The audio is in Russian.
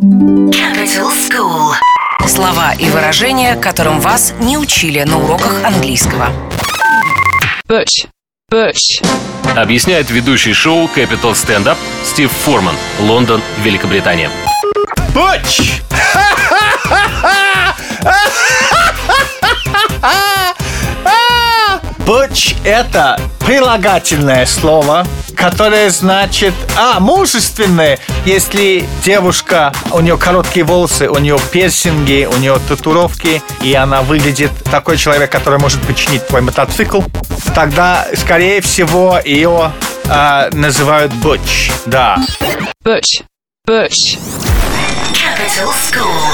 Capital School. Слова и выражения, которым вас не учили на уроках английского. Bush. Bush. Объясняет ведущий шоу Capital Stand Up Стив Форман, Лондон, Великобритания. Butch! Butch – это прилагательное слово, которое значит, а, мужественное, если девушка, у нее короткие волосы, у нее пирсинги, у нее татуировки, и она выглядит такой человек, который может починить твой мотоцикл, тогда, скорее всего, ее а, называют Butch, да. Bush. Bush. Capital School.